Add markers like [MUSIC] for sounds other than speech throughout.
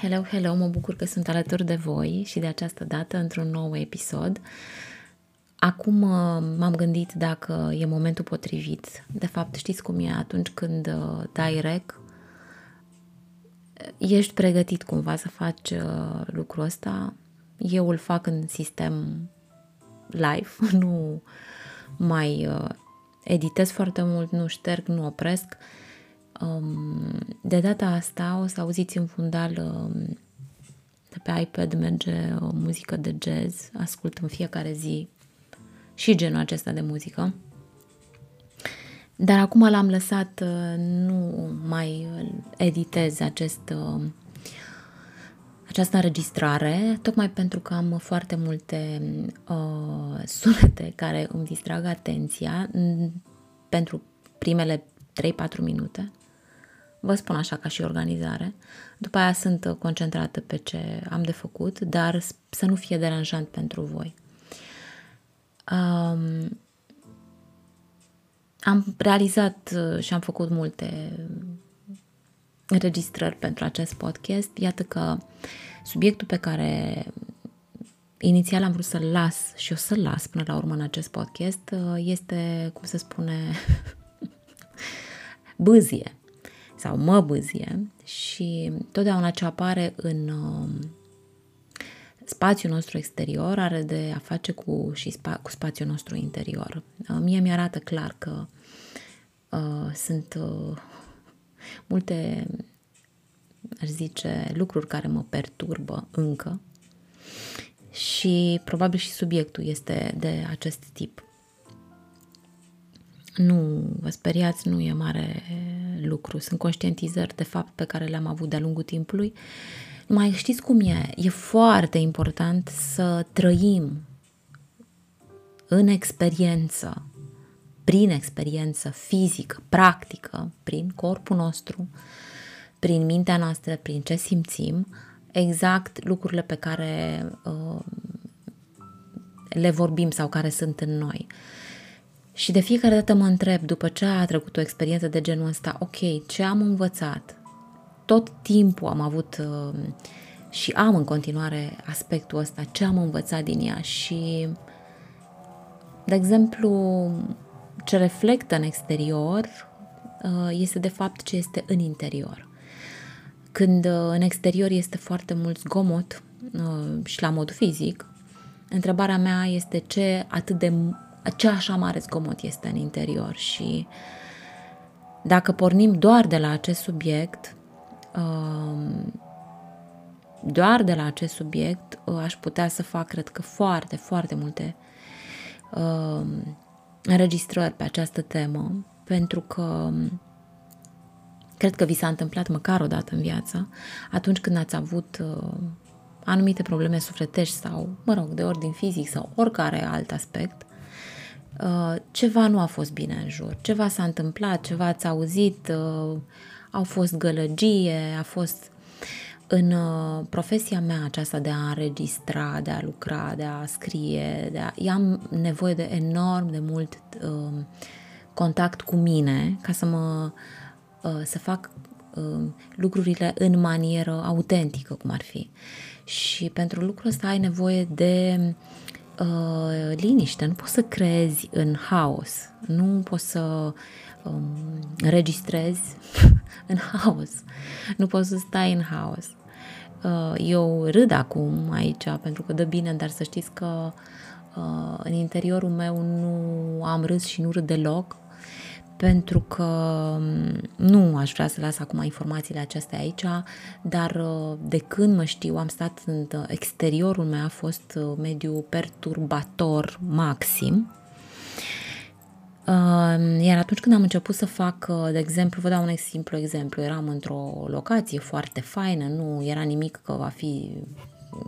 Hello, hello, mă bucur că sunt alături de voi și de această dată într-un nou episod. Acum uh, m-am gândit dacă e momentul potrivit. De fapt, știți cum e atunci când uh, dai rec, ești pregătit cumva să faci uh, lucrul ăsta. Eu îl fac în sistem live, [LAUGHS] nu mai editez foarte mult, nu șterg, nu opresc Um, de data asta o să auziți în fundal um, de pe iPad merge o muzică de jazz, ascult în fiecare zi și genul acesta de muzică. Dar acum l-am lăsat, uh, nu mai editez acest, uh, această înregistrare, tocmai pentru că am foarte multe uh, sunete care îmi distrag atenția pentru primele 3-4 minute Vă spun așa ca și organizare. După aia sunt concentrată pe ce am de făcut, dar să nu fie deranjant pentru voi. Um, am realizat uh, și am făcut multe înregistrări pentru acest podcast. Iată că subiectul pe care inițial am vrut să-l las și o să-l las până la urmă în acest podcast uh, este, cum se spune, [LAUGHS] bâzie sau mă bâzie și totdeauna ce apare în uh, spațiul nostru exterior are de a face cu, și spa, cu spațiul nostru interior. Uh, mie mi-arată clar că uh, sunt uh, multe, aș zice, lucruri care mă perturbă încă și probabil și subiectul este de acest tip. Nu vă speriați, nu e mare lucru. Sunt conștientizări, de fapt, pe care le-am avut de-a lungul timpului. Mai știți cum e? E foarte important să trăim în experiență, prin experiență fizică, practică, prin corpul nostru, prin mintea noastră, prin ce simțim, exact lucrurile pe care uh, le vorbim sau care sunt în noi. Uh, și de fiecare dată mă întreb, după ce a trecut o experiență de genul ăsta, ok, ce am învățat? Tot timpul am avut uh, și am în continuare aspectul ăsta, ce am învățat din ea și, de exemplu, ce reflectă în exterior uh, este de fapt ce este în interior. Când uh, în exterior este foarte mult zgomot și la mod fizic, întrebarea mea este ce atât de ce așa mare zgomot este în interior și dacă pornim doar de la acest subiect, um, doar de la acest subiect uh, aș putea să fac, cred că, foarte, foarte multe um, înregistrări pe această temă, pentru că um, cred că vi s-a întâmplat măcar o dată în viață, atunci când ați avut uh, anumite probleme sufletești sau, mă rog, de ordin fizic sau oricare alt aspect, Uh, ceva nu a fost bine în jur, ceva s-a întâmplat, ceva ați auzit, uh, au fost gălăgie, a fost în uh, profesia mea aceasta de a înregistra, de a lucra, de a scrie, de a... eu am nevoie de enorm de mult uh, contact cu mine ca să mă uh, să fac uh, lucrurile în manieră autentică, cum ar fi. Și pentru lucrul ăsta ai nevoie de uh, liniște, nu poți să crezi în haos, nu poți să um, registrezi [LAUGHS] în haos, nu poți să stai în haos. Uh, eu râd acum aici pentru că dă bine, dar să știți că uh, în interiorul meu nu am râs și nu râd deloc pentru că mm, nu aș vrea să las acum informațiile acestea aici, dar uh, de când mă știu, am stat în uh, exteriorul meu, a fost uh, mediu perturbator maxim. Iar atunci când am început să fac, de exemplu, vă dau un simplu exemplu, eram într-o locație foarte faină, nu era nimic că va fi,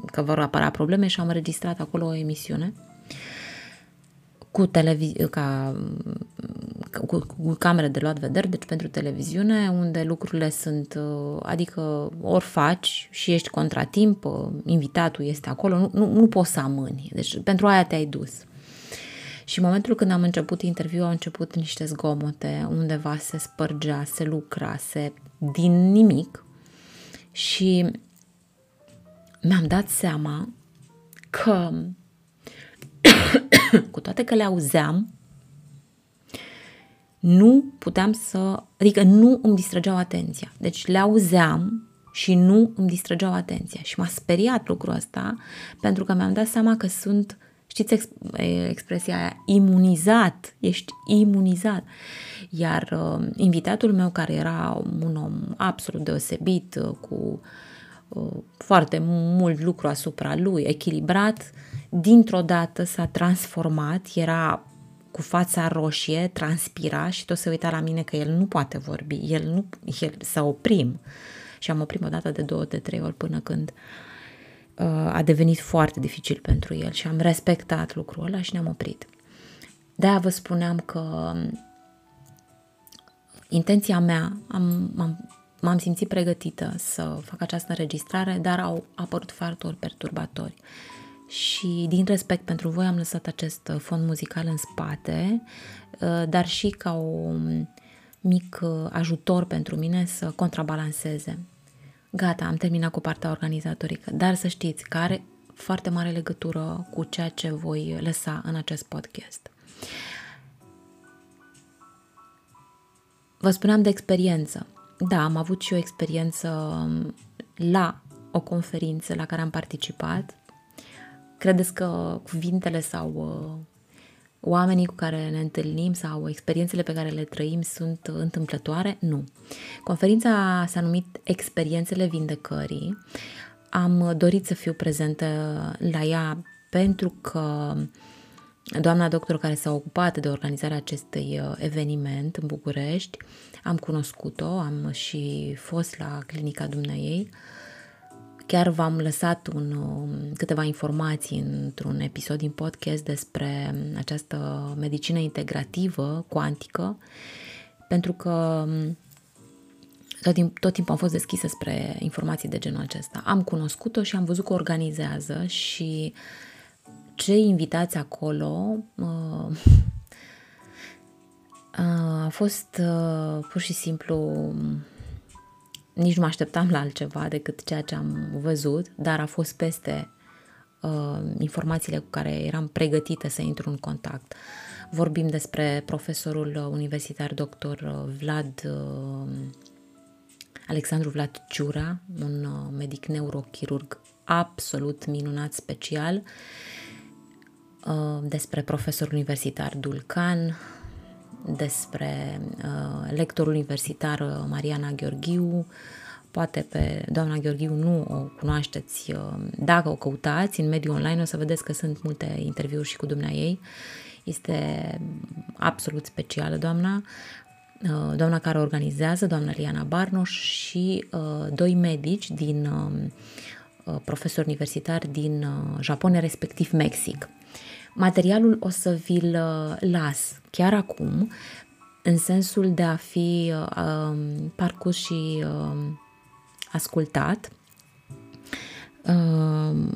că vor apărea probleme și am înregistrat acolo o emisiune cu televiziune, ca cu, cu camere de luat vedere, deci pentru televiziune, unde lucrurile sunt, uh, adică ori faci și ești contratimp, uh, invitatul este acolo, nu, nu, nu poți să amâni, deci pentru aia te-ai dus. Și în momentul când am început interviul, au început niște zgomote, undeva se spărgea, se lucra, se din nimic și mi-am dat seama că [COUGHS] cu toate că le auzeam, nu puteam să, adică nu îmi distrăgeau atenția. Deci le auzeam și nu îmi distrăgeau atenția. Și m-a speriat lucrul ăsta pentru că mi-am dat seama că sunt, știți ex, expresia aia, imunizat, ești imunizat. Iar uh, invitatul meu, care era un om absolut deosebit, uh, cu uh, foarte mult lucru asupra lui, echilibrat, dintr-o dată s-a transformat, era cu fața roșie, transpira și tot se uita la mine că el nu poate vorbi, el nu, el să oprim. Și am oprit o dată de două, de trei ori până când uh, a devenit foarte dificil pentru el și am respectat lucrul ăla și ne-am oprit. De-aia vă spuneam că intenția mea, am, am, m-am simțit pregătită să fac această înregistrare, dar au apărut factori perturbatori. Și din respect pentru voi am lăsat acest fond muzical în spate, uh, dar și ca un mic uh, ajutor pentru mine să contrabalanceze. Gata, am terminat cu partea organizatorică, dar să știți că are foarte mare legătură cu ceea ce voi lăsa în acest podcast. Vă spuneam de experiență. Da, am avut și o experiență um, la o conferință la care am participat. Credeți că cuvintele sau uh, oamenii cu care ne întâlnim sau experiențele pe care le trăim sunt întâmplătoare? Nu. Conferința s-a numit Experiențele Vindecării. Am dorit să fiu prezentă la ea pentru că doamna doctor care s-a ocupat de organizarea acestui uh, eveniment în București, am cunoscut-o, am și fost la clinica dumneai. Chiar v-am lăsat un, um, câteva informații într-un episod din podcast despre această medicină integrativă, cuantică, pentru că um, tot, timp, tot timpul am fost deschisă spre informații de genul acesta. Am cunoscut-o și am văzut că organizează și cei invitați acolo uh, [LAUGHS] uh, a fost uh, pur și simplu nici nu mă așteptam la altceva decât ceea ce am văzut, dar a fost peste uh, informațiile cu care eram pregătită să intru în contact. Vorbim despre profesorul universitar dr. Vlad uh, Alexandru Vlad Ciura, un uh, medic neurochirurg absolut minunat special, uh, despre profesorul universitar Dulcan, despre uh, lectorul universitar uh, Mariana Gheorghiu, poate pe doamna Gheorghiu nu o cunoașteți, uh, dacă o căutați în mediul online o să vedeți că sunt multe interviuri și cu dumnea ei. Este absolut specială doamna, uh, doamna care organizează, doamna Liana Barnoș și uh, doi medici din um, uh, profesori universitari din uh, Japonia, respectiv Mexic. Materialul o să vi-l uh, las chiar acum, în sensul de a fi uh, um, parcurs și uh, ascultat. Uh,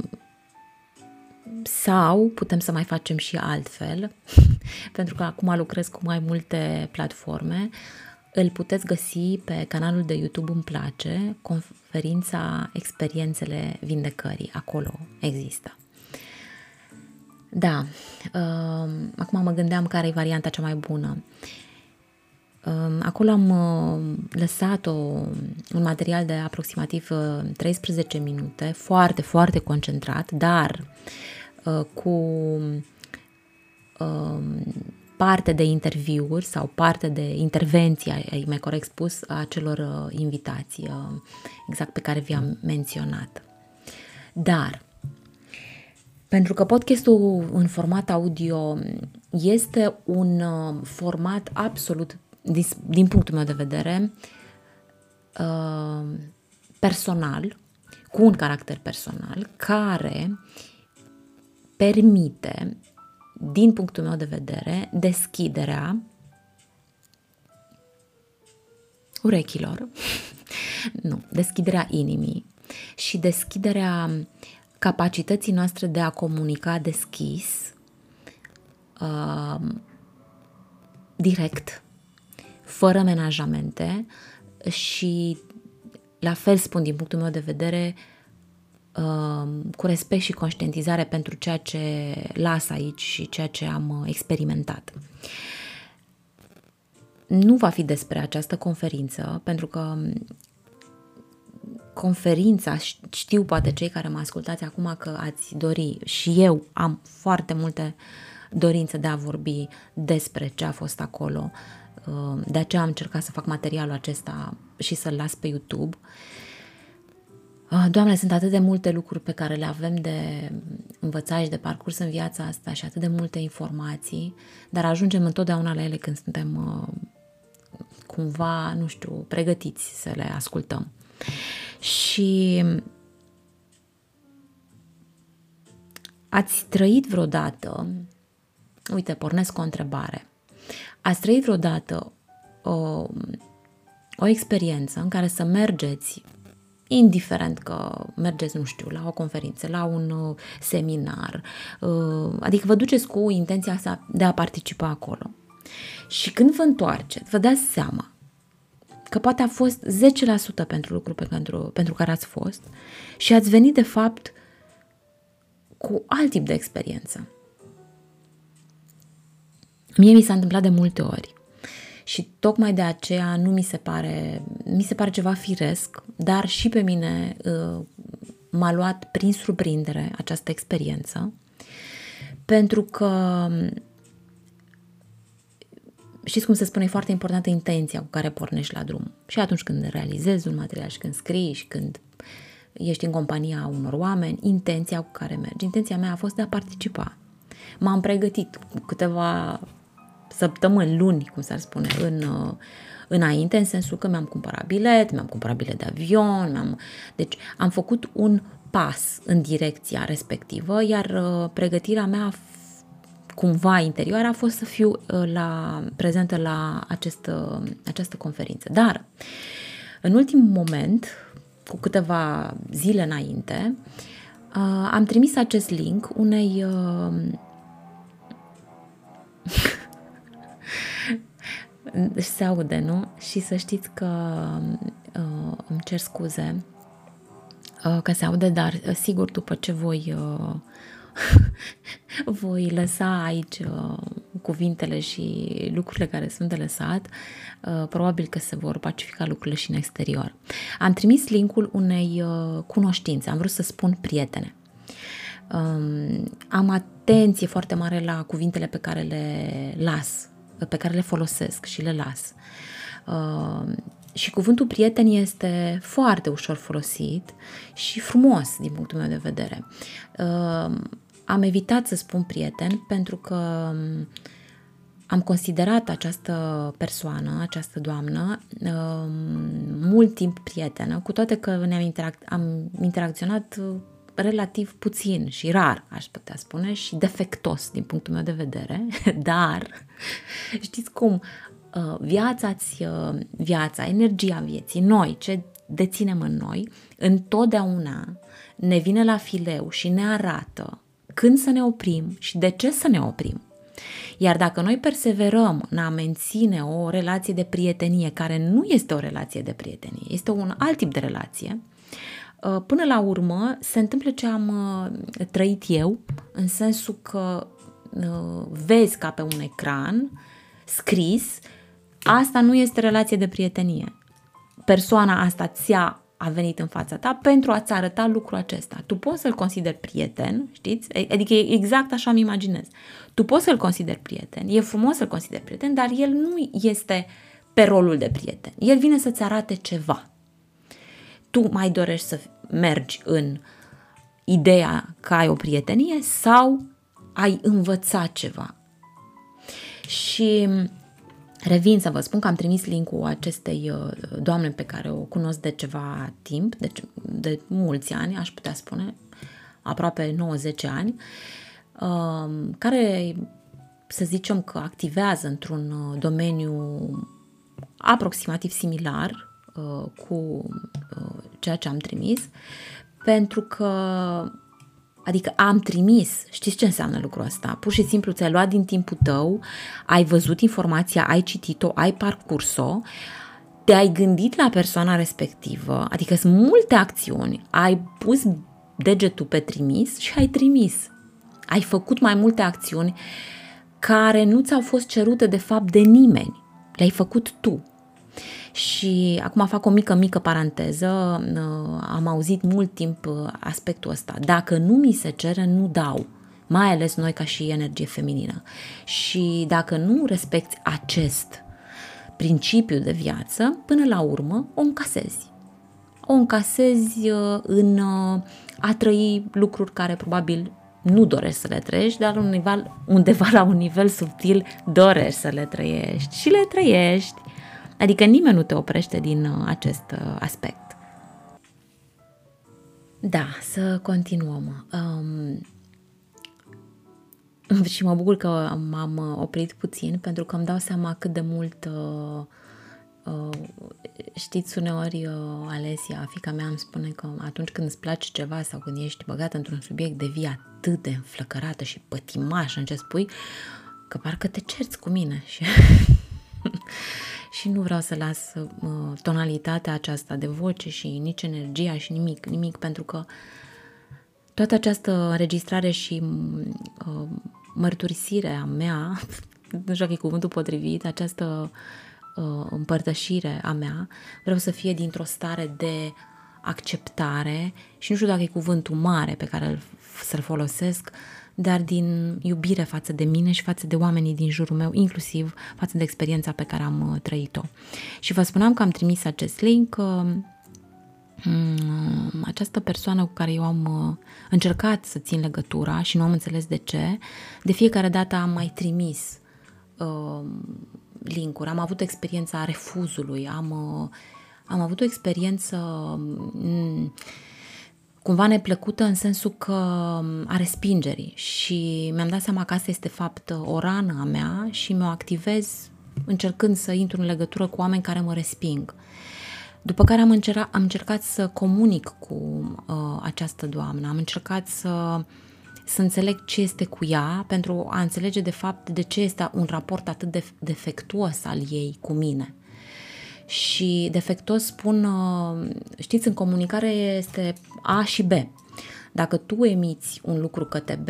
sau putem să mai facem și altfel, [LAUGHS] pentru că acum lucrez cu mai multe platforme. Îl puteți găsi pe canalul de YouTube Îmi place, conferința Experiențele Vindecării. Acolo există. Da, uh, acum mă gândeam care e varianta cea mai bună. Uh, acolo am uh, lăsat o, un material de aproximativ uh, 13 minute, foarte, foarte concentrat, dar uh, cu uh, parte de interviuri sau parte de intervenții, ai mai corect spus, a celor uh, invitații, uh, exact pe care vi-am menționat. Dar pentru că podcastul în format audio este un uh, format absolut, din, din punctul meu de vedere, uh, personal, cu un caracter personal, care permite, din punctul meu de vedere, deschiderea urechilor, [LAUGHS] nu, deschiderea inimii și deschiderea capacității noastre de a comunica deschis, uh, direct, fără menajamente și, la fel spun din punctul meu de vedere, uh, cu respect și conștientizare pentru ceea ce las aici și ceea ce am uh, experimentat. Nu va fi despre această conferință, pentru că conferința, știu poate cei care mă ascultați acum că ați dori și eu am foarte multe dorințe de a vorbi despre ce a fost acolo, uh, de aceea am încercat să fac materialul acesta și să-l las pe YouTube. Uh, Doamne, sunt atât de multe lucruri pe care le avem de învățat și de parcurs în viața asta și atât de multe informații, dar ajungem întotdeauna la ele când suntem uh, cumva, nu știu, pregătiți să le ascultăm. Și ați trăit vreodată, uite, pornesc o întrebare, ați trăit vreodată o, o experiență în care să mergeți indiferent că mergeți, nu știu, la o conferință, la un uh, seminar, uh, adică vă duceți cu intenția asta de a participa acolo. Și când vă întoarceți, vă dați seama că poate a fost 10% pentru lucru pe pentru, pentru care ați fost și ați venit de fapt cu alt tip de experiență. Mie mi s-a întâmplat de multe ori și tocmai de aceea nu mi se pare, mi se pare ceva firesc, dar și pe mine uh, m-a luat prin surprindere această experiență, pentru că știți cum se spune, e foarte importantă intenția cu care pornești la drum. Și atunci când realizezi un material și când scrii și când ești în compania unor oameni, intenția cu care mergi. Intenția mea a fost de a participa. M-am pregătit câteva săptămâni, luni, cum s-ar spune, în, înainte, în sensul că mi-am cumpărat bilet, mi-am cumpărat bilet de avion, mi-am... deci am făcut un pas în direcția respectivă, iar uh, pregătirea mea a cumva interioară a fost să fiu uh, la, prezentă la această, această conferință. Dar, în ultimul moment, cu câteva zile înainte, uh, am trimis acest link unei uh, se aude, nu? Și să știți că uh, îmi cer scuze uh, că se aude, dar sigur după ce voi uh, [LAUGHS] voi lăsa aici uh, cuvintele și lucrurile care sunt de lăsat, uh, probabil că se vor pacifica lucrurile și în exterior. Am trimis linkul unei uh, cunoștințe, am vrut să spun prietene. Um, am atenție foarte mare la cuvintele pe care le las, pe care le folosesc și le las. Uh, și cuvântul prieten este foarte ușor folosit și frumos din punctul meu de vedere. Uh, am evitat să spun prieten pentru că um, am considerat această persoană, această doamnă, um, mult timp prietenă, cu toate că ne-am interac- am interacționat uh, relativ puțin și rar, aș putea spune, și defectos din punctul meu de vedere, [LAUGHS] dar [LAUGHS] știți cum, uh, viața, uh, viața, energia vieții, noi, ce deținem în noi, întotdeauna ne vine la fileu și ne arată când să ne oprim și de ce să ne oprim. Iar dacă noi perseverăm în a menține o relație de prietenie, care nu este o relație de prietenie, este un alt tip de relație, uh, până la urmă se întâmplă ce am uh, trăit eu, în sensul că uh, vezi ca pe un ecran scris, asta nu este relație de prietenie. Persoana asta ți-a a venit în fața ta pentru a-ți arăta lucrul acesta. Tu poți să-l consideri prieten, știți? Adică exact așa îmi imaginez. Tu poți să-l consideri prieten, e frumos să-l consideri prieten, dar el nu este pe rolul de prieten. El vine să-ți arate ceva. Tu mai dorești să mergi în ideea că ai o prietenie sau ai învățat ceva. Și Revin să vă spun că am trimis linkul acestei uh, doamne pe care o cunosc de ceva timp, deci de mulți ani, aș putea spune, aproape 90 ani, um, care să zicem că activează într-un uh, domeniu aproximativ similar uh, cu ceea ce am trimis, pentru că Adică am trimis, știți ce înseamnă lucrul ăsta? Pur și simplu ți-ai luat din timpul tău, ai văzut informația, ai citit-o, ai parcurs-o, te-ai gândit la persoana respectivă, adică sunt multe acțiuni, ai pus degetul pe trimis și ai trimis. Ai făcut mai multe acțiuni care nu ți-au fost cerute de fapt de nimeni. Le-ai făcut tu. Și acum fac o mică, mică paranteză, uh, am auzit mult timp uh, aspectul ăsta. Dacă nu mi se cere, nu dau mai ales noi ca și energie feminină. Și dacă nu respecti acest principiu de viață, până la urmă o încasezi. O încasezi uh, în a trăi lucruri care probabil nu dorești să le trăiești, dar un nivel, undeva la un nivel subtil dorești să le trăiești și le trăiești. Adică nimeni nu te oprește din uh, acest uh, aspect. Da, să continuăm. Um, și mă bucur că m-am oprit puțin pentru că îmi dau seama cât de mult uh, uh, știți uneori uh, Alesia, fica mea îmi spune că atunci când îți place ceva sau când ești băgat într-un subiect devii atât de înflăcărată și pătimașă în ce spui că parcă te cerți cu mine și [LAUGHS] [LAUGHS] și nu vreau să las uh, tonalitatea aceasta de voce și nici energia și nimic, nimic, pentru că toată această înregistrare și uh, mărturisire a mea, [LAUGHS] nu știu dacă e cuvântul potrivit, această uh, împărtășire a mea, vreau să fie dintr-o stare de acceptare și nu știu dacă e cuvântul mare pe care să-l folosesc, dar din iubire față de mine și față de oamenii din jurul meu, inclusiv față de experiența pe care am uh, trăit-o. Și vă spuneam că am trimis acest link mm, această persoană cu care eu am uh, încercat să țin legătura și nu am înțeles de ce, de fiecare dată am mai trimis uh, linkuri. Am avut experiența refuzului, am, uh, am avut o experiență uh, cumva neplăcută în sensul că a respingerii și mi-am dat seama că asta este fapt o rană a mea și mi-o activez încercând să intru în legătură cu oameni care mă resping. După care am, încercat, am încercat să comunic cu uh, această doamnă, am încercat să, să înțeleg ce este cu ea pentru a înțelege de fapt de ce este un raport atât de defectuos al ei cu mine. Și defectos spun, uh, știți, în comunicare este A și B. Dacă tu emiți un lucru către B,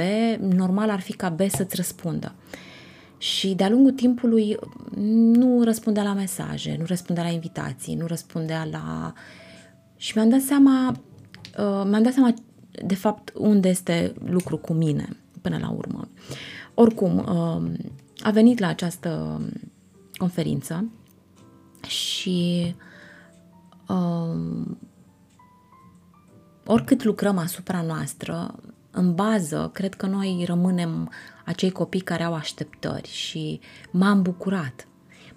normal ar fi ca B să-ți răspundă. Și de-a lungul timpului nu răspundea la mesaje, nu răspundea la invitații, nu răspundea la... Și mi-am dat seama, uh, mi-am dat seama de fapt unde este lucru cu mine până la urmă. Oricum, uh, a venit la această conferință și um, oricât lucrăm asupra noastră, în bază, cred că noi rămânem acei copii care au așteptări și m-am bucurat.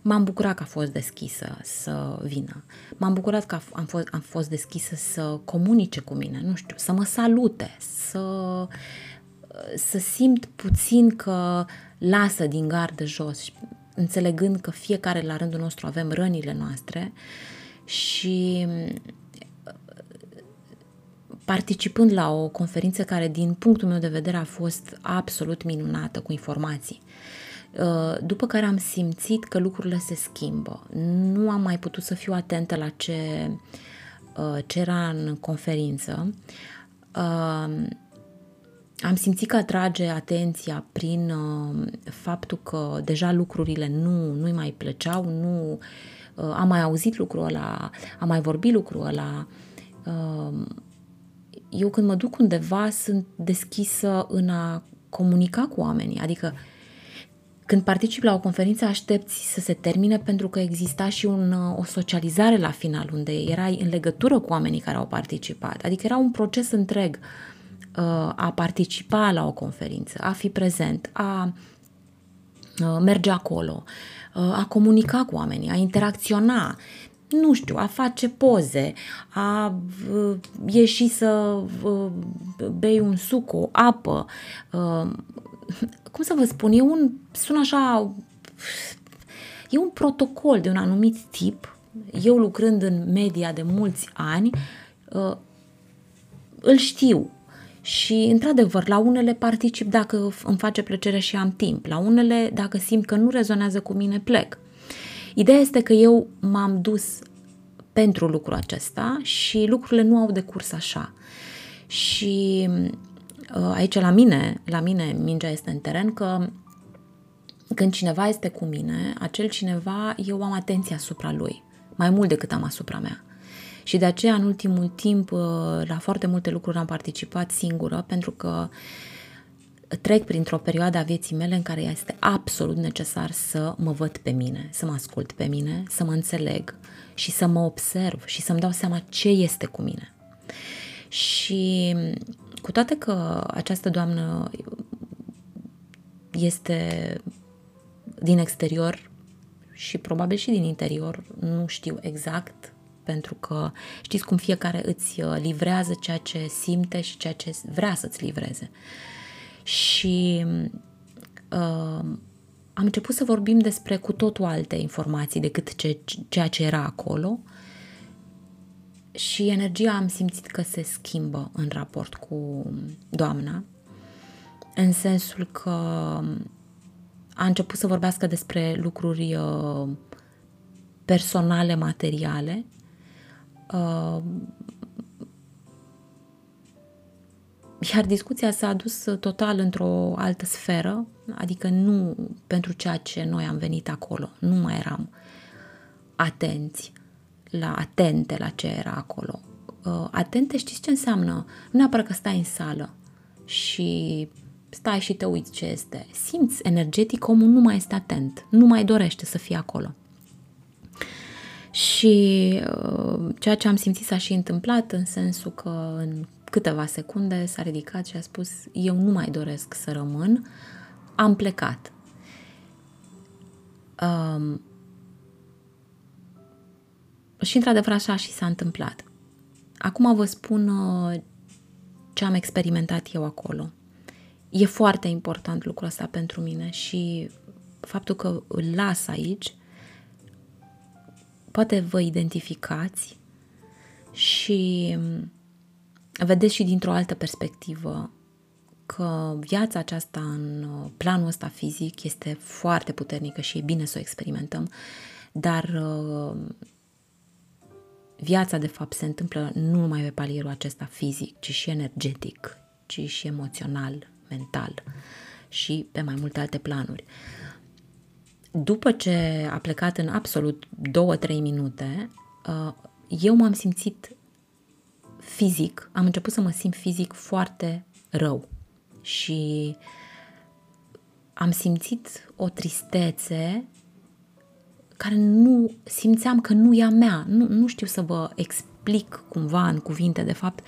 M-am bucurat că a fost deschisă să vină. M-am bucurat că am fost, am fost deschisă să comunice cu mine, nu știu, să mă salute, să, să simt puțin că lasă din gardă jos înțelegând că fiecare la rândul nostru avem rănile noastre și participând la o conferință care, din punctul meu de vedere, a fost absolut minunată cu informații. Uh, după care am simțit că lucrurile se schimbă. Nu am mai putut să fiu atentă la ce, uh, ce era în conferință. Uh, am simțit că atrage atenția prin uh, faptul că deja lucrurile nu, nu-i mai plăceau, nu uh, am mai auzit lucrul ăla, am mai vorbit lucrul ăla. Uh, eu când mă duc undeva sunt deschisă în a comunica cu oamenii, adică când particip la o conferință aștepți să se termine pentru că exista și un, uh, o socializare la final unde erai în legătură cu oamenii care au participat, adică era un proces întreg. uh, Uh, a participa la o conferință, a fi prezent, a uh, merge acolo, uh, a comunica cu oamenii, a interacționa, nu știu, a face poze, a ieși să bei un suc, o apă. Cum să vă spun, e un, sună așa, e un protocol de un anumit tip. Eu lucrând în media de mulți ani, îl știu, și, într-adevăr, la unele particip dacă îmi face plăcere și am timp, la unele, dacă simt că nu rezonează cu mine, plec. Ideea este că eu m-am dus pentru lucrul acesta și lucrurile nu au decurs așa. Și uh, aici la mine, la mine mingea este în teren că când cineva este cu mine, acel cineva, eu am atenția asupra lui, mai mult decât am asupra mea. Și de aceea, în ultimul timp, uh, la foarte multe lucruri am participat singură, pentru că trec printr-o perioadă a vieții mele în care este absolut necesar să mă văd pe mine, să mă ascult pe mine, să mă înțeleg și să mă observ și să-mi dau seama ce este cu mine. Și cu toate că această doamnă este din exterior și probabil și din interior, nu știu exact, pentru că știți cum fiecare îți uh, livrează ceea ce simte și ceea ce vrea să-ți livreze. Și uh, am început să vorbim despre cu totul alte informații decât ce, ceea ce era acolo și energia am simțit că se schimbă în raport cu doamna, în sensul că a început să vorbească despre lucruri uh, personale, materiale, uh, iar discuția s-a adus total într-o altă sferă, adică nu pentru ceea ce noi am venit acolo, nu mai eram atenți la atente la ce era acolo. Uh, atente știți ce înseamnă? Nu neapărat că stai în sală și stai și te uiți ce este. Simți energetic, omul nu mai este atent, nu mai dorește să fie acolo. Și uh, ceea ce am simțit s-a și întâmplat în sensul că în câteva secunde s-a ridicat și a spus eu nu mai doresc să rămân, am plecat. Um, și într-adevăr așa și s-a întâmplat. Acum vă spun uh, ce am experimentat eu acolo. E foarte important lucrul ăsta pentru mine și faptul că îl las aici, poate vă identificați și um, vedeți și dintr-o altă perspectivă că viața aceasta în uh, planul ăsta fizic este foarte puternică și e bine să o experimentăm, dar uh, viața de fapt se întâmplă nu numai pe palierul acesta fizic, ci și energetic, ci și emoțional, mental și pe mai multe alte planuri. După ce a plecat în absolut 2-3 minute, uh, eu m-am simțit fizic, am început să mă simt fizic foarte rău și am simțit o tristețe care nu simțeam că nu e a mea. Nu, nu știu să vă explic cumva în cuvinte, de fapt.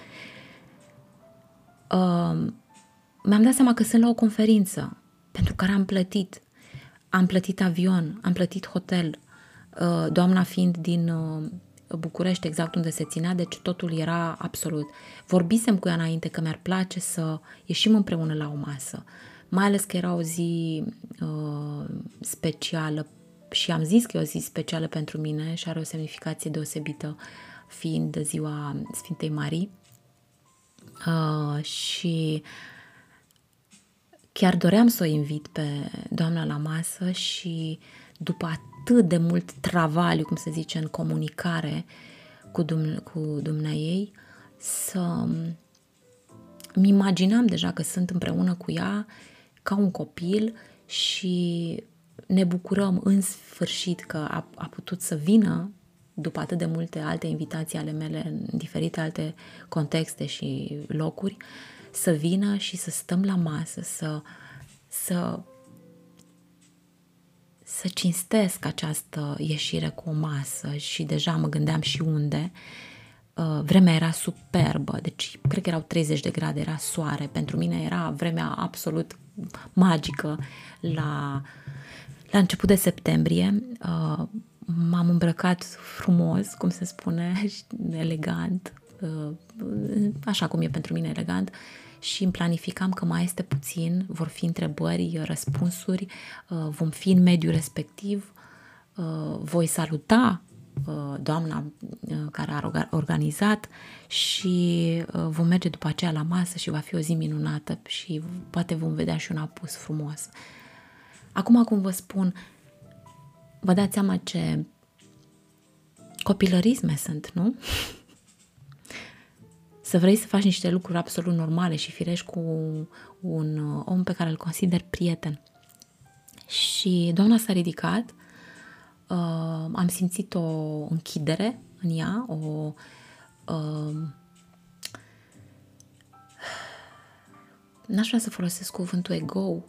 Uh, mi-am dat seama că sunt la o conferință pentru care am plătit. Am plătit avion, am plătit hotel, uh, doamna fiind din uh, București, exact unde se ținea, deci totul era absolut. Vorbisem cu ea înainte că mi-ar place să ieșim împreună la o masă, mai ales că era o zi uh, specială și am zis că e o zi specială pentru mine și are o semnificație deosebită fiind ziua Sfintei Marii. Uh, și chiar doream să o invit pe doamna la masă și după atât de mult travaliu, cum se zice, în comunicare cu, dum- cu dumnea ei, să mi imaginam deja că sunt împreună cu ea ca un copil și ne bucurăm în sfârșit că a, a putut să vină după atât de multe alte invitații ale mele în diferite alte contexte și locuri, să vină și să stăm la masă, să, să, să cinstesc această ieșire cu o masă și deja mă gândeam și unde. Uh, vremea era superbă, deci cred că erau 30 de grade, era soare. Pentru mine era vremea absolut magică la la început de septembrie uh, m-am îmbrăcat frumos, cum se spune, [LAUGHS] elegant, uh, așa cum e pentru mine elegant și îmi planificam că mai este puțin, vor fi întrebări, răspunsuri, uh, vom fi în mediul respectiv, voi saluta doamna care a organizat și vom merge după aceea la masă și va fi o zi minunată și poate vom vedea și un apus frumos. Acum cum vă spun, vă dați seama ce copilărisme sunt, nu? [LAUGHS] să vrei să faci niște lucruri absolut normale și firești cu un om pe care îl consider prieten. Și doamna s-a ridicat, uh, am simțit o închidere în ea, o uh, n-aș vrea să folosesc cuvântul ego,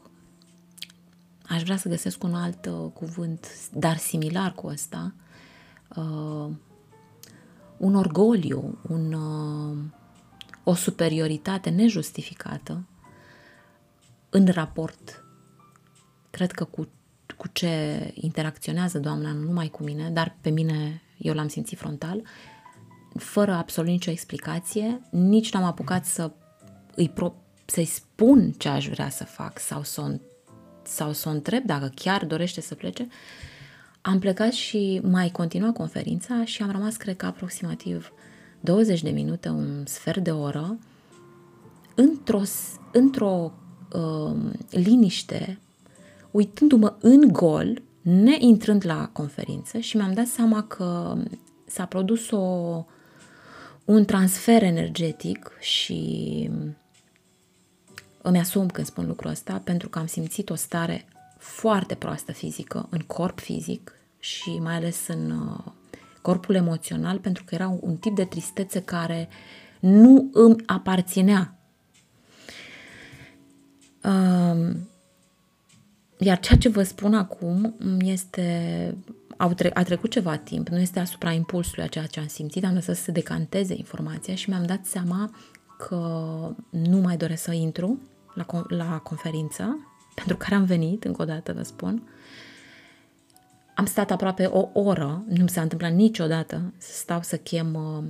aș vrea să găsesc un alt uh, cuvânt, dar similar cu ăsta, uh, un orgoliu, un, uh, o superioritate nejustificată în raport, cred că cu, cu ce interacționează doamna, nu numai cu mine, dar pe mine eu l-am simțit frontal, fără absolut nicio explicație, nici n-am apucat să îi pro- să-i spun ce aș vrea să fac sau să o, sau să o întreb dacă chiar dorește să plece, am plecat și mai continua conferința și am rămas, cred că, aproximativ 20 de minute, un sfert de oră, într-o, într-o uh, liniște, uitându-mă în gol, neintrând la conferință și mi-am dat seama că s-a produs o, un transfer energetic și îmi asum când spun lucrul ăsta pentru că am simțit o stare foarte proastă fizică, în corp fizic și mai ales în uh, corpul emoțional, pentru că era un tip de tristețe care nu îmi aparținea. Um, iar ceea ce vă spun acum este a trecut ceva timp, nu este asupra impulsului a ceea ce am simțit, am lăsat să se decanteze informația și mi-am dat seama că nu mai doresc să intru la, la conferință, pentru care am venit, încă o dată vă spun. Am stat aproape o oră, nu mi s-a întâmplat niciodată să stau să chem uh,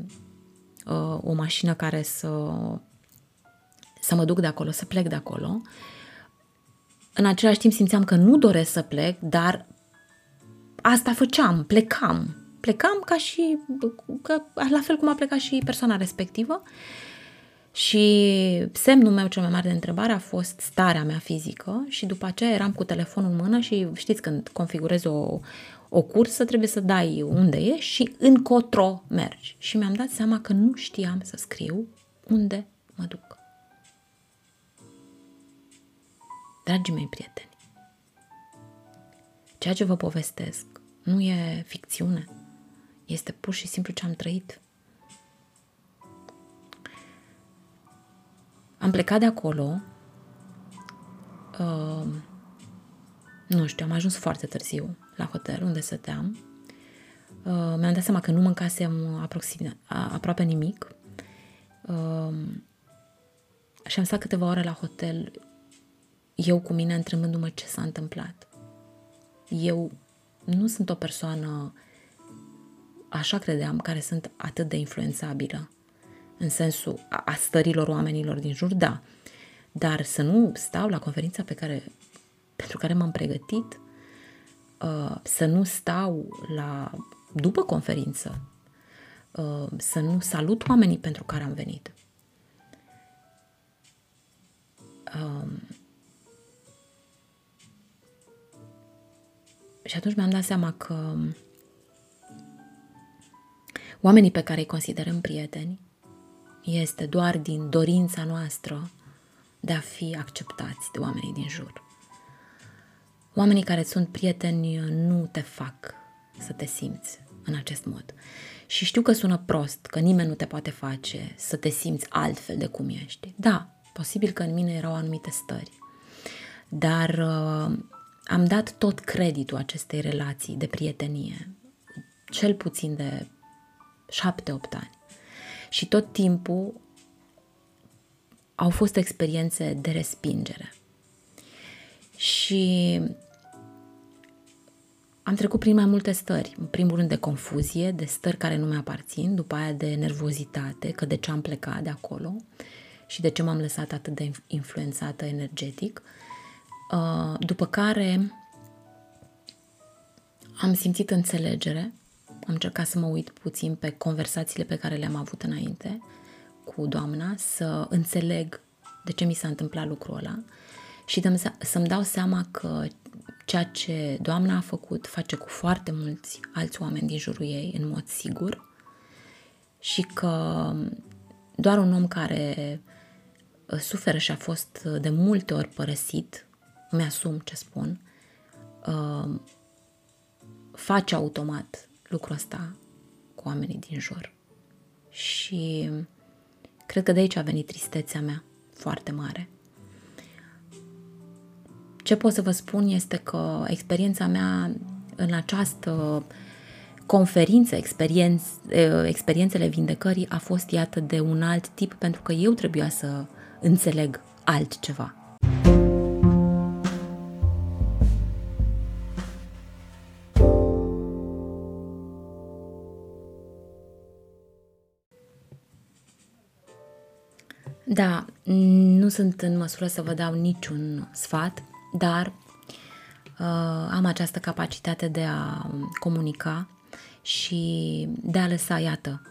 uh, o mașină care să, să mă duc de acolo, să plec de acolo. În același timp simțeam că nu doresc să plec, dar asta făceam, plecam. Plecam ca și, că, la fel cum a plecat și persoana respectivă. Și semnul meu cel mai mare de întrebare a fost starea mea fizică și după aceea eram cu telefonul în mână și știți când configurezi o, o cursă trebuie să dai unde e și încotro mergi. Și mi-am dat seama că nu știam să scriu unde mă duc. Dragii mei prieteni, ceea ce vă povestesc nu e ficțiune, este pur și simplu ce am trăit. Am plecat de acolo, uh, nu știu, am ajuns foarte târziu la hotel unde stăteam. Uh, mi-am dat seama că nu mâncasem aproxim, aproape nimic uh, și am stat câteva ore la hotel, eu cu mine întrebându-mă ce s-a întâmplat. Eu nu sunt o persoană, așa credeam, care sunt atât de influențabilă în sensul a stărilor oamenilor din jur, da. Dar să nu stau la conferința pe care, pentru care m-am pregătit, uh, să nu stau la după conferință, uh, să nu salut oamenii pentru care am venit. Um, și atunci mi-am dat seama că oamenii pe care îi considerăm prieteni este doar din dorința noastră de a fi acceptați de oamenii din jur. Oamenii care sunt prieteni nu te fac să te simți în acest mod. Și știu că sună prost, că nimeni nu te poate face să te simți altfel de cum ești. Da, posibil că în mine erau anumite stări, dar uh, am dat tot creditul acestei relații de prietenie, cel puțin de șapte-opt ani. Și tot timpul au fost experiențe de respingere. Și am trecut prin mai multe stări. În primul rând de confuzie, de stări care nu mi-aparțin, după aia de nervozitate, că de ce am plecat de acolo și de ce m-am lăsat atât de influențată energetic. Uh, după care am simțit înțelegere am încercat să mă uit puțin pe conversațiile pe care le-am avut înainte cu doamna, să înțeleg de ce mi s-a întâmplat lucrul ăla și să-mi dau seama că ceea ce doamna a făcut face cu foarte mulți alți oameni din jurul ei, în mod sigur, și că doar un om care uh, suferă și a fost uh, de multe ori părăsit, mi-asum ce spun, uh, face automat lucrul ăsta cu oamenii din jur. Și cred că de aici a venit tristețea mea foarte mare. Ce pot să vă spun este că experiența mea în această conferință, experienț, experiențele vindecării a fost iată de un alt tip pentru că eu trebuia să înțeleg altceva. Da, nu sunt în măsură să vă dau niciun sfat, dar uh, am această capacitate de a comunica și de a lăsa, iată,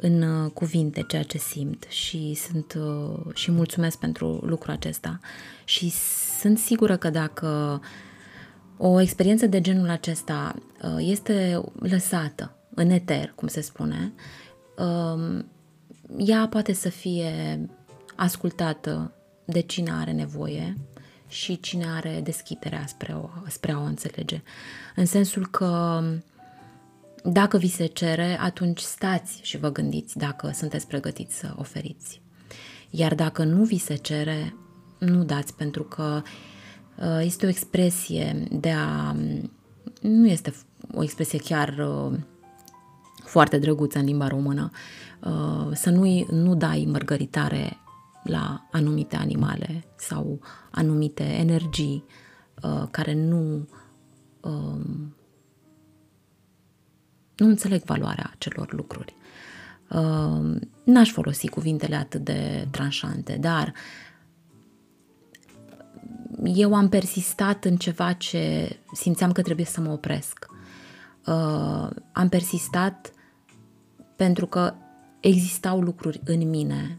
în uh, cuvinte ceea ce simt și sunt uh, și mulțumesc pentru lucrul acesta. Și sunt sigură că dacă o experiență de genul acesta uh, este lăsată în eter, cum se spune, um, ea poate să fie ascultată de cine are nevoie și cine are deschiderea spre, o, spre a o înțelege. În sensul că dacă vi se cere, atunci stați și vă gândiți dacă sunteți pregătiți să oferiți. Iar dacă nu vi se cere, nu dați, pentru că uh, este o expresie de a. Nu este o expresie chiar uh, foarte drăguță în limba română. Uh, să nu, nu dai mărgăritare la anumite animale sau anumite energii care nu um, nu înțeleg valoarea acelor lucruri. Uh, n-aș folosi cuvintele atât de tranșante, dar eu am persistat în ceva ce simțeam că trebuie să mă opresc. Uh, am persistat pentru că existau lucruri în mine,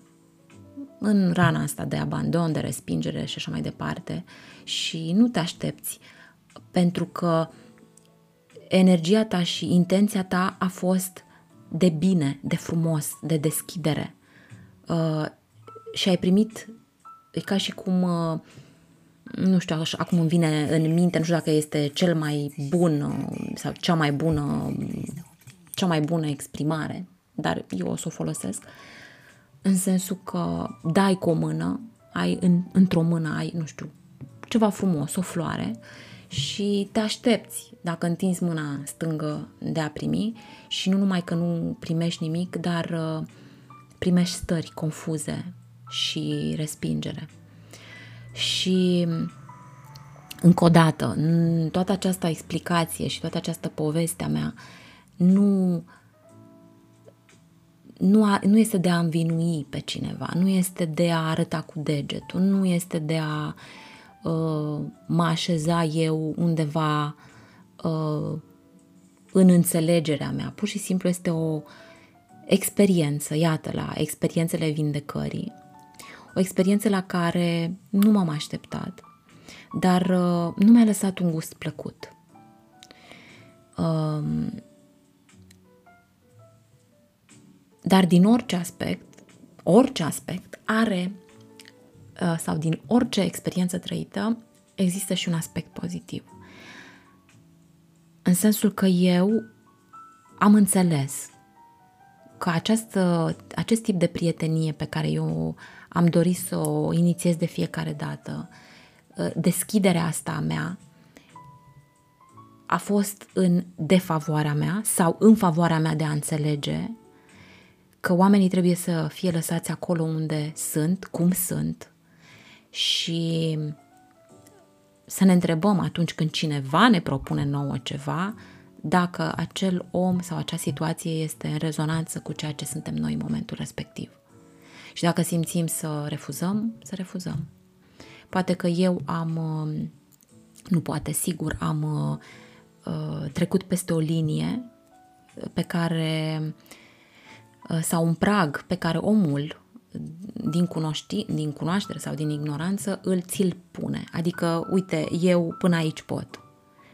în rana asta de abandon, de respingere și așa mai departe, și nu te aștepți pentru că uh, energia ta și intenția ta a fost de bine, de frumos, de deschidere. Uh, și ai primit, e ca și cum, uh, nu știu, așa, acum îmi vine în minte, nu știu dacă este cel mai bun uh, sau cea mai bună, cea mai bună exprimare, dar eu o să o folosesc, în sensul că dai cu o mână, ai în, într-o mână, ai, nu știu, ceva frumos, o floare și te aștepți dacă întinzi mâna stângă de a primi și nu numai că nu primești nimic, dar uh, primești stări confuze și respingere. Și încă o dată, toată această explicație și toată această poveste a mea nu, nu, a, nu este de a învinui pe cineva, nu este de a arăta cu degetul, nu este de a uh, uh, mă așeza eu undeva uh, în înțelegerea mea. Pur și simplu este o experiență, iată, la experiențele vindecării. O experiență la care nu m-am așteptat, dar uh, nu mi-a lăsat un gust plăcut. Uh, dar din orice aspect, orice aspect are Uh, sau din orice experiență trăită, există și un aspect pozitiv. În sensul că eu am înțeles că această, acest tip de prietenie pe care eu am dorit să o inițiez de fiecare dată, uh, deschiderea asta a mea, a fost în defavoarea mea sau în favoarea mea de a înțelege că oamenii trebuie să fie lăsați acolo unde sunt, cum sunt, și să ne întrebăm atunci când cineva ne propune nouă ceva, dacă acel om sau acea situație este în rezonanță cu ceea ce suntem noi în momentul respectiv. Și dacă simțim să refuzăm, să refuzăm. Poate că eu am, uh, nu poate, sigur, am uh, trecut peste o linie pe care, uh, sau un prag pe care omul din, cunoști, din cunoaștere sau din ignoranță îl ți-l pune. Adică, uite, eu până aici pot.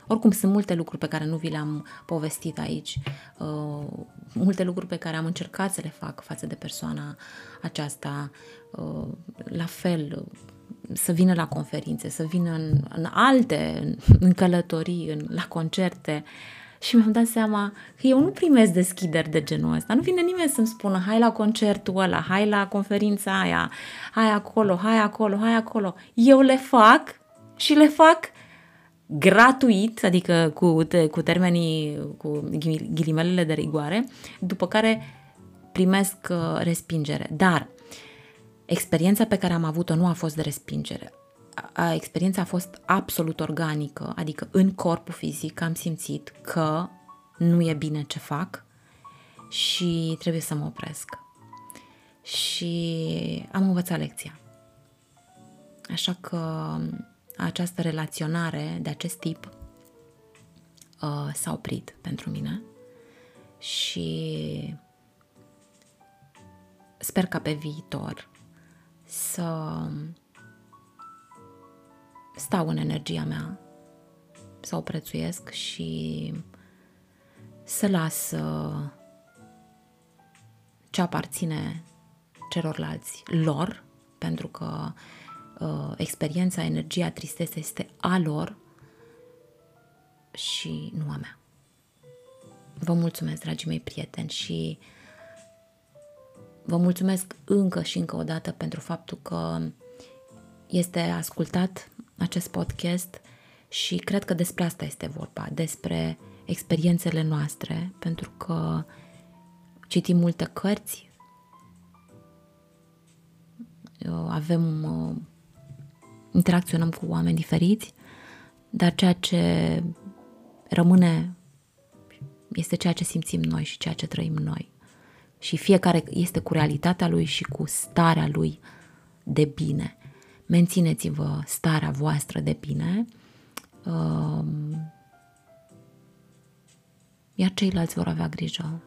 Oricum sunt multe lucruri pe care nu vi le-am povestit aici. Uh, multe lucruri pe care am încercat să le fac față de persoana aceasta, uh, la fel, să vină la conferințe, să vină în, în alte, în, în călătorii, în, la concerte, și mi-am dat seama că eu nu primesc deschideri de genul ăsta. Nu vine nimeni să-mi spună hai la concertul ăla, hai la conferința aia, hai acolo, hai acolo, hai acolo. Eu le fac și le fac gratuit, adică cu, cu termenii, cu ghilimelele de rigoare, după care primesc uh, respingere. Dar experiența pe care am avut-o nu a fost de respingere. A, experiența a fost absolut organică, adică în corpul fizic am simțit că nu e bine ce fac și trebuie să mă opresc. Și am învățat lecția. Așa că această relaționare de acest tip uh, s-a oprit pentru mine și sper ca pe viitor să stau în energia mea, să o prețuiesc și să las uh, ce aparține celorlalți lor, pentru că uh, experiența, energia, tristețe este a lor și nu a mea. Vă mulțumesc, dragii mei prieteni, și vă mulțumesc încă și încă o dată pentru faptul că este ascultat acest podcast și cred că despre asta este vorba, despre experiențele noastre, pentru că citim multe cărți, avem, interacționăm cu oameni diferiți, dar ceea ce rămâne este ceea ce simțim noi și ceea ce trăim noi. Și fiecare este cu realitatea lui și cu starea lui de bine mențineți-vă starea voastră de bine, um, iar ceilalți vor avea grijă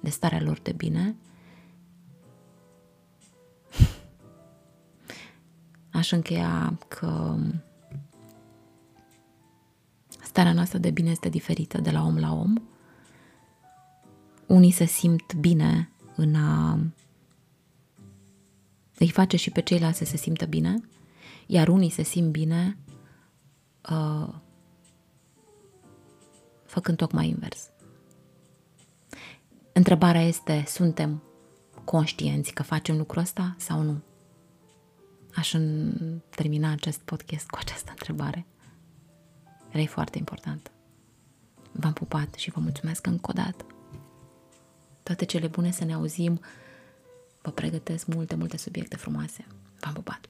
de starea lor de bine. [LAUGHS] Aș încheia că starea noastră de bine este diferită de la om la om. Unii se simt bine în a îi face și pe ceilalți să se simtă bine, iar unii se simt bine uh, făcând tocmai invers. Întrebarea este, suntem conștienți că facem lucrul ăsta sau nu? Aș termina acest podcast cu această întrebare. E foarte important. V-am pupat și vă mulțumesc încă o dată. Toate cele bune să ne auzim. Vă pregătesc multe, multe subiecte frumoase. V-am pupat.